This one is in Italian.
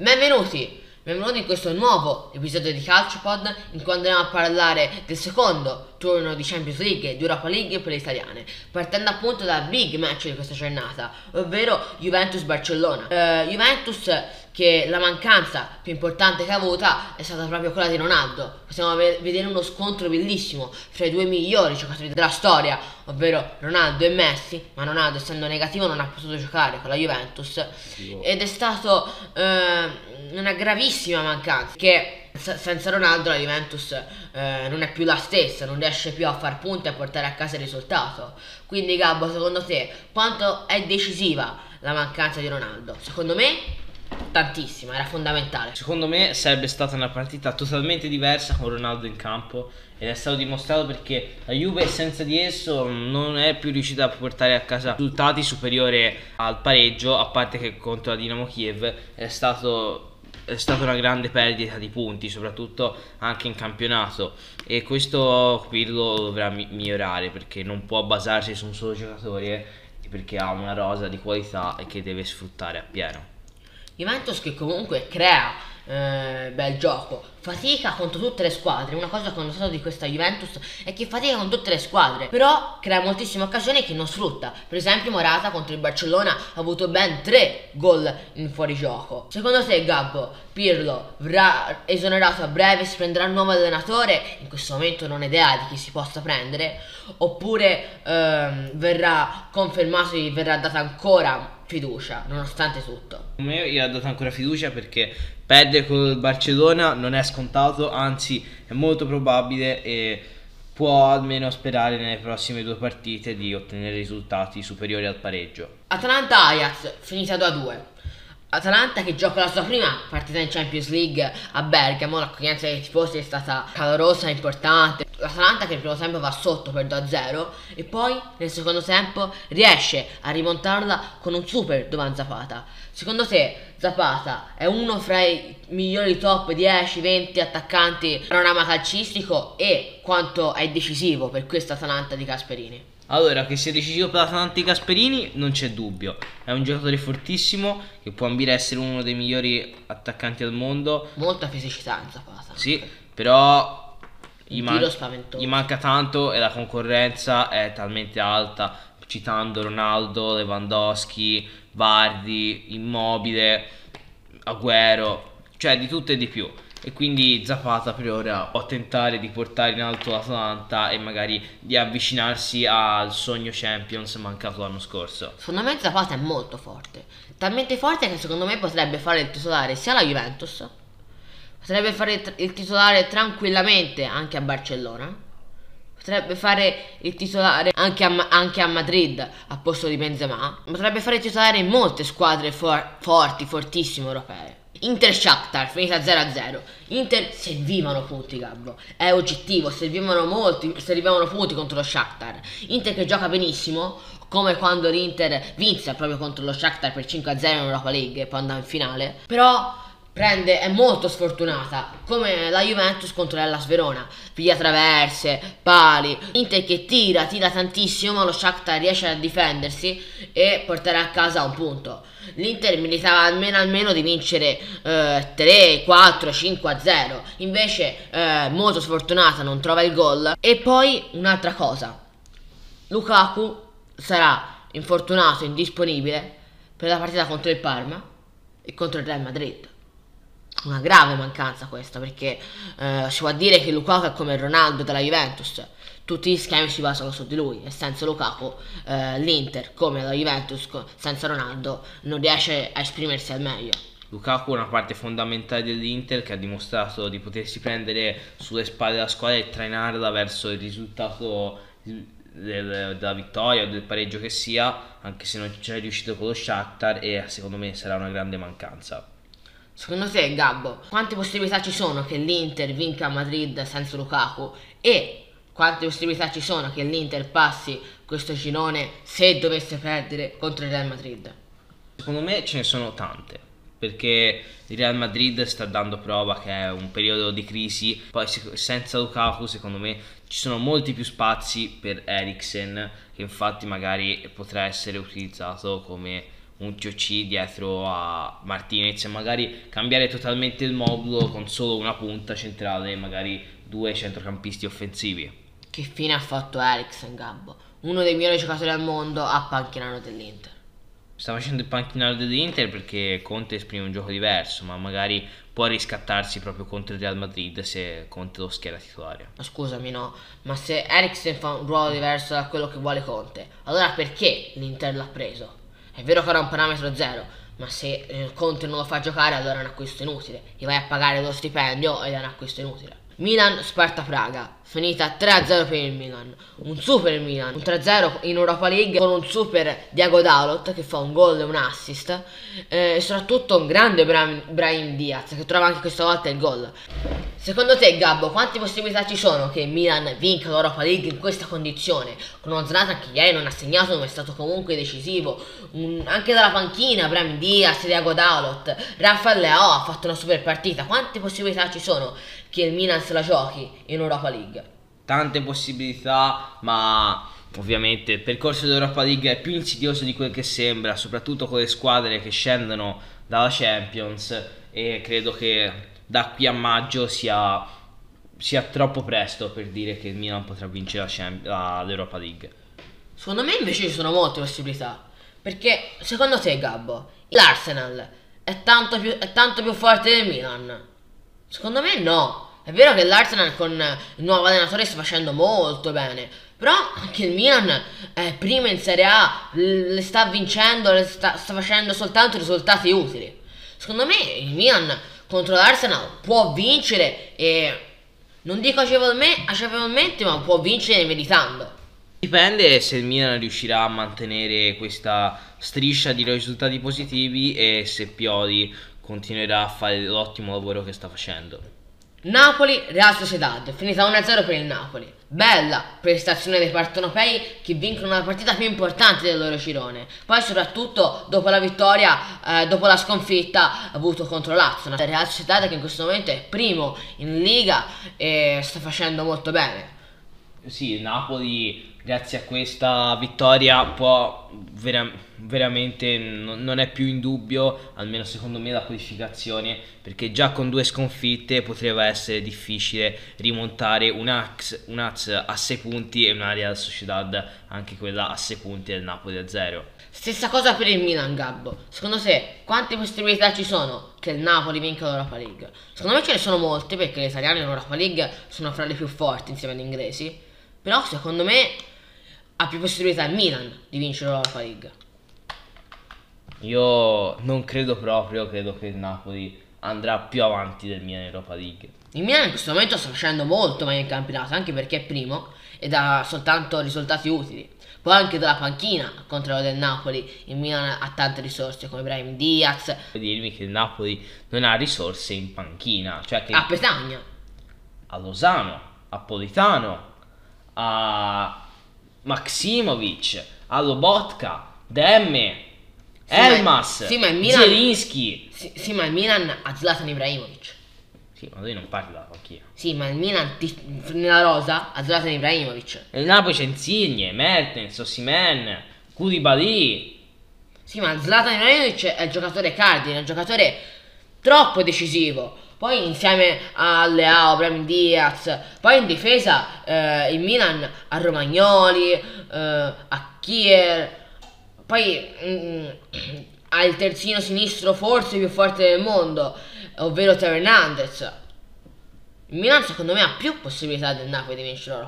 Benvenuti! Benvenuti in questo nuovo episodio di CalcioPod in cui andremo a parlare del secondo turno di Champions League e di Europa League per le italiane, partendo appunto dal big match di questa giornata, ovvero Juventus-Barcellona. Uh, Juventus che la mancanza più importante che ha avuta è stata proprio quella di Ronaldo. Possiamo vedere uno scontro bellissimo fra i due migliori giocatori della storia, ovvero Ronaldo e Messi, ma Ronaldo essendo negativo non ha potuto giocare con la Juventus ed è stato eh, una gravissima mancanza che senza Ronaldo la Juventus eh, non è più la stessa, non riesce più a far punti e a portare a casa il risultato. Quindi Gabbo, secondo te quanto è decisiva la mancanza di Ronaldo? Secondo me tantissimo, era fondamentale. Secondo me sarebbe stata una partita totalmente diversa con Ronaldo in campo ed è stato dimostrato perché la Juve senza di esso non è più riuscita a portare a casa risultati superiori al pareggio, a parte che contro la Dinamo Kiev è stato è stata una grande perdita di punti, soprattutto anche in campionato e questo Pirlo dovrà mi- migliorare perché non può basarsi su un solo giocatore perché ha una rosa di qualità e che deve sfruttare appieno. Juventus che comunque crea eh, bel gioco, fatica contro tutte le squadre. Una cosa che ho notato di questa Juventus è che fatica con tutte le squadre, però crea moltissime occasioni che non sfrutta. Per esempio, Morata contro il Barcellona ha avuto ben tre gol in fuorigioco. Secondo te, Gabbo, Pirlo verrà esonerato a breve, si prenderà un nuovo allenatore? In questo momento non ho idea di chi si possa prendere, oppure ehm, verrà confermato e verrà data ancora fiducia, nonostante tutto. Me gli ha dato ancora fiducia perché perdere col Barcellona non è scontato, anzi è molto probabile e può almeno sperare nelle prossime due partite di ottenere risultati superiori al pareggio. Atalanta-Ajax finita 2-2. Atalanta che gioca la sua prima partita in Champions League a Bergamo, l'accoglienza dei tifosi è stata calorosa e importante. L'Atalanta che nel primo tempo va sotto per 2-0 e poi nel secondo tempo riesce a rimontarla con un super Dovan Zapata. Secondo te Zapata è uno fra i migliori top 10-20 attaccanti panorama calcistico e quanto è decisivo per questa Atalanta di Casperini? Allora, che sia decisivo per l'Atalanta Gasperini non c'è dubbio. È un giocatore fortissimo che può ambire a essere uno dei migliori attaccanti al mondo. Molta fisicità in Zapata. Sì, però gli, man- gli, manca tanto e la concorrenza è talmente alta. Citando Ronaldo, Lewandowski, Vardi, Immobile, Agüero, cioè di tutto e di più e quindi Zapata per ora può tentare di portare in alto l'Atalanta e magari di avvicinarsi al sogno Champions mancato l'anno scorso. Secondo me Zapata è molto forte, talmente forte che secondo me potrebbe fare il titolare sia alla Juventus, potrebbe fare il titolare tranquillamente anche a Barcellona. Potrebbe fare il titolare anche a, anche a Madrid a posto di Benzema. Potrebbe fare il titolare in molte squadre for- forti, fortissime europee. Inter Shakhtar finita 0-0 Inter servivano punti Gabbo È oggettivo Servivano molti Servivano punti contro lo Shakhtar Inter che gioca benissimo Come quando l'Inter vinse proprio contro lo Shakhtar per 5-0 in Europa League E poi andava in finale Però prende, è molto sfortunata come la Juventus contro l'Ellas Verona. Piglia traverse, pali Inter che tira, tira tantissimo ma lo Shakhtar riesce a difendersi e portare a casa un punto. l'Inter meritava almeno almeno di vincere eh, 3, 4, 5 0 invece eh, molto sfortunata non trova il gol. E poi un'altra cosa. Lukaku sarà infortunato, indisponibile per la partita contro il Parma e contro il Real Madrid una grave mancanza questa perché eh, si può dire che Lukaku è come Ronaldo della Juventus. Tutti gli schemi si basano su di lui e senza Lukaku eh, l'Inter come la Juventus senza Ronaldo non riesce a esprimersi al meglio. Lukaku è una parte fondamentale dell'Inter che ha dimostrato di potersi prendere sulle spalle della squadra e trainarla verso il risultato del, della vittoria o del pareggio che sia anche se non c'è riuscito con lo Shakhtar e secondo me sarà una grande mancanza Secondo te, Gabbo, quante possibilità ci sono che l'Inter vinca a Madrid senza Lukaku? E quante possibilità ci sono che l'Inter passi questo girone se dovesse perdere contro il Real Madrid? Secondo me ce ne sono tante. Perché il Real Madrid sta dando prova che è un periodo di crisi. Poi senza Lukaku, secondo me, ci sono molti più spazi per Eriksen. Che infatti magari potrà essere utilizzato come un COC dietro a Martinez e magari cambiare totalmente il modulo con solo una punta centrale e magari due centrocampisti offensivi. Che fine ha fatto Eriksen Gabbo? Uno dei migliori giocatori al mondo a panchinaro dell'Inter. Sta facendo il panchinaro dell'Inter perché Conte esprime un gioco diverso, ma magari può riscattarsi proprio contro il Real Madrid se Conte lo schiera titolare. Ma scusami, no, ma se Eriksen fa un ruolo diverso da quello che vuole Conte, allora perché l'Inter l'ha preso? È vero che era un parametro zero, ma se eh, Conte non lo fa giocare allora è un acquisto inutile. Gli vai a pagare lo stipendio ed è un acquisto inutile. Milan Sparta Praga finita 3-0 per il Milan. Un super Milan. Un 3-0 in Europa League con un super Diago Dalot che fa un gol e un assist. Eh, e soprattutto un grande Brahim Diaz che trova anche questa volta il gol. Secondo te Gabbo quante possibilità ci sono che il Milan vinca l'Europa League in questa condizione? Con uno Zlatan che ieri non ha segnato ma è stato comunque decisivo. Un, anche dalla panchina Brahim Diaz Diago Dalot Rafael Leao ha fatto una super partita. Quante possibilità ci sono che il Milan se la giochi in Europa League. Tante possibilità, ma ovviamente il percorso dell'Europa League è più insidioso di quel che sembra, soprattutto con le squadre che scendono dalla Champions e credo che da qui a maggio sia, sia troppo presto per dire che il Milan potrà vincere la Champ- la, l'Europa League. Secondo me invece ci sono molte possibilità, perché secondo te Gabbo, l'Arsenal è tanto più, è tanto più forte del Milan? Secondo me no. È vero che l'Arsenal con il nuovo allenatore sta facendo molto bene. Però anche il Milan è prima in Serie A, le sta vincendo, le sta, sta facendo soltanto risultati utili. Secondo me il Milan contro l'Arsenal può vincere e non dico agevolmente, ma può vincere meritando. Dipende se il Milan riuscirà a mantenere questa striscia di risultati positivi e se Pioli continuerà a fare l'ottimo lavoro che sta facendo. Napoli, Real Sociedad, finita 1-0 per il Napoli. Bella prestazione dei partenopei che vincono la partita più importante del loro girone. Poi soprattutto dopo la vittoria, eh, dopo la sconfitta avuto contro Lazio. Real Sociedad che in questo momento è primo in Liga e sta facendo molto bene. Sì, Napoli grazie a questa vittoria può vera- veramente n- non è più in dubbio, almeno secondo me, la qualificazione, perché già con due sconfitte potrebbe essere difficile rimontare un Ax, un Az a 6 punti e una Real Sociedad anche quella a 6 punti il Napoli a 0. Stessa cosa per il Milan, Gabbo. Secondo te, quante possibilità ci sono che il Napoli vinca l'Europa League? Secondo me ce ne sono molte perché gli italiani in Europa League sono fra le più forti insieme agli inglesi. Però secondo me ha più possibilità il Milan di vincere l'Europa League. Io non credo proprio, credo che il Napoli andrà più avanti del Milan in Europa League. Il Milan in questo momento sta facendo molto meglio in campionato, anche perché è primo e dà soltanto risultati utili. Poi anche dalla panchina, al contrario del Napoli, il Milan ha tante risorse come Brahim Diaz. Puoi dirmi che il Napoli non ha risorse in panchina, cioè che a Petagna, a Lozano, a Politano, a Maximovic, a Lobotka, Demme, sì, Elmas, sì, ma il Milan, Zielinski. Sì, sì, ma il Milan ha Zlatan Ibrahimovic. Sì, ma lui non parli della panchina. Sì, ma il Milan ti, nella rosa ha Zlatan Ibrahimovic. E il Napoli c'è Insigne, Mertens, Ossimen, Koulibaly. Sì, ma Zlatan Ibrahimovic è il giocatore cardine, è un giocatore troppo decisivo. Poi insieme a Leao, Bram Diaz, poi in difesa eh, il Milan a Romagnoli, eh, a Kier, poi mm, ha terzino sinistro forse più forte del mondo, ovvero Teo Hernandez. Il Milan secondo me ha più possibilità del Napoli di vincere l'Europa